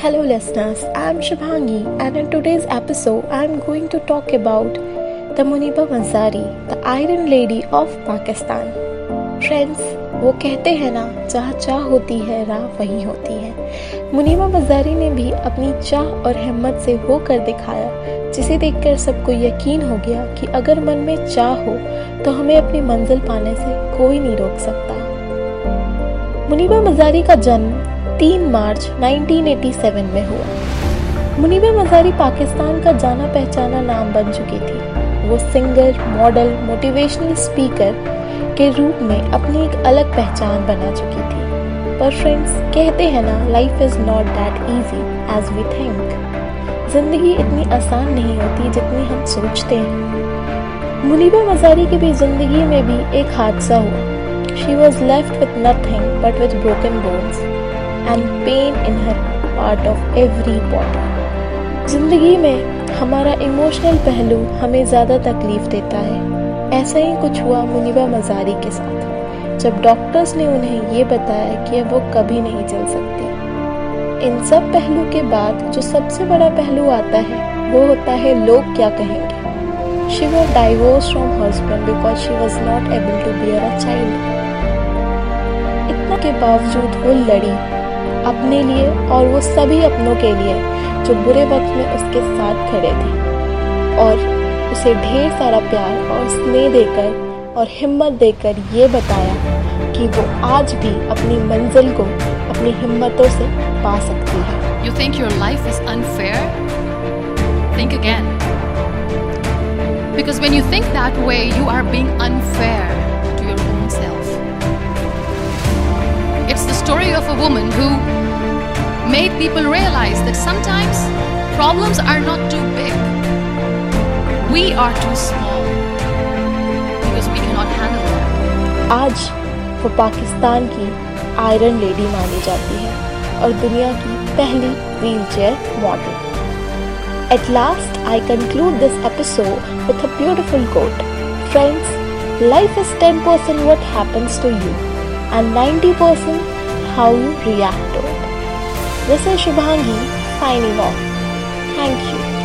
Hello, listeners. I'm Shubhangi, and in today's episode, I'm going to talk about the Muniba Mazari, the Iron Lady of Pakistan. Friends, वो कहते हैं ना जहाँ चाह होती है राह वही होती है मुनीबा मजारी ने भी अपनी चाह और हिम्मत से वो कर दिखाया जिसे देखकर सबको यकीन हो गया कि अगर मन में चाह हो तो हमें अपनी मंजिल पाने से कोई नहीं रोक सकता मुनीबा मजारी का जन्म 3 मार्च 1987 में हुआ। मुनीबा मजारी पाकिस्तान का जाना पहचाना नाम बन चुकी थी। वो सिंगर, मॉडल मोटिवेशनल स्पीकर के रूप में अपनी एक अलग पहचान बना चुकी थी। पर फ्रेंड्स कहते हैं ना life is not that easy as we think ज़िंदगी इतनी आसान नहीं होती जितनी हम सोचते हैं। मुनीबा मजारी की भी ज़िंदगी में भी एक हादसा हुआ। She was left with nothing but with broken bones and pain in her part of every body ज़िंदगी में हमारा इमोशनल पहलू हमें ज़्यादा तकलीफ़ देता है। ऐसा ही कुछ हुआ मुनिबा मजारी के साथ, जब डॉक्टर्स ने उन्हें ये बताया कि अब वो कभी नहीं चल सकती। इन सब पहलू के बाद जो सबसे बड़ा पहलू आता है, वो होता है लोग क्या कहेंगे। She was divorce from husband because she was not able to bear a child इतना के बावजूद वो लड़ी। अपने लिए और वो सभी अपनों के लिए जो बुरे वक्त में उसके साथ खड़े थे और उसे ढेर सारा प्यार और स्नेह देकर और हिम्मत देकर ये बताया कि वो आज भी अपनी मंजिल को अपनी हिम्मतों से पा सकती है You think your life is unfair? Think again. Because when you think that way, you are being unfair of a woman who made people realize that sometimes problems are not too big. We are too small because we cannot handle them. आज वो पाकिस्तान की iron lady मानी जाती है और दुनिया की पहली wheelchair model At last, I conclude this episode with a beautiful quote. Friends, life is 10% what happens to you and 90% how you react to it. This is Shubhangi signing off. Thank you.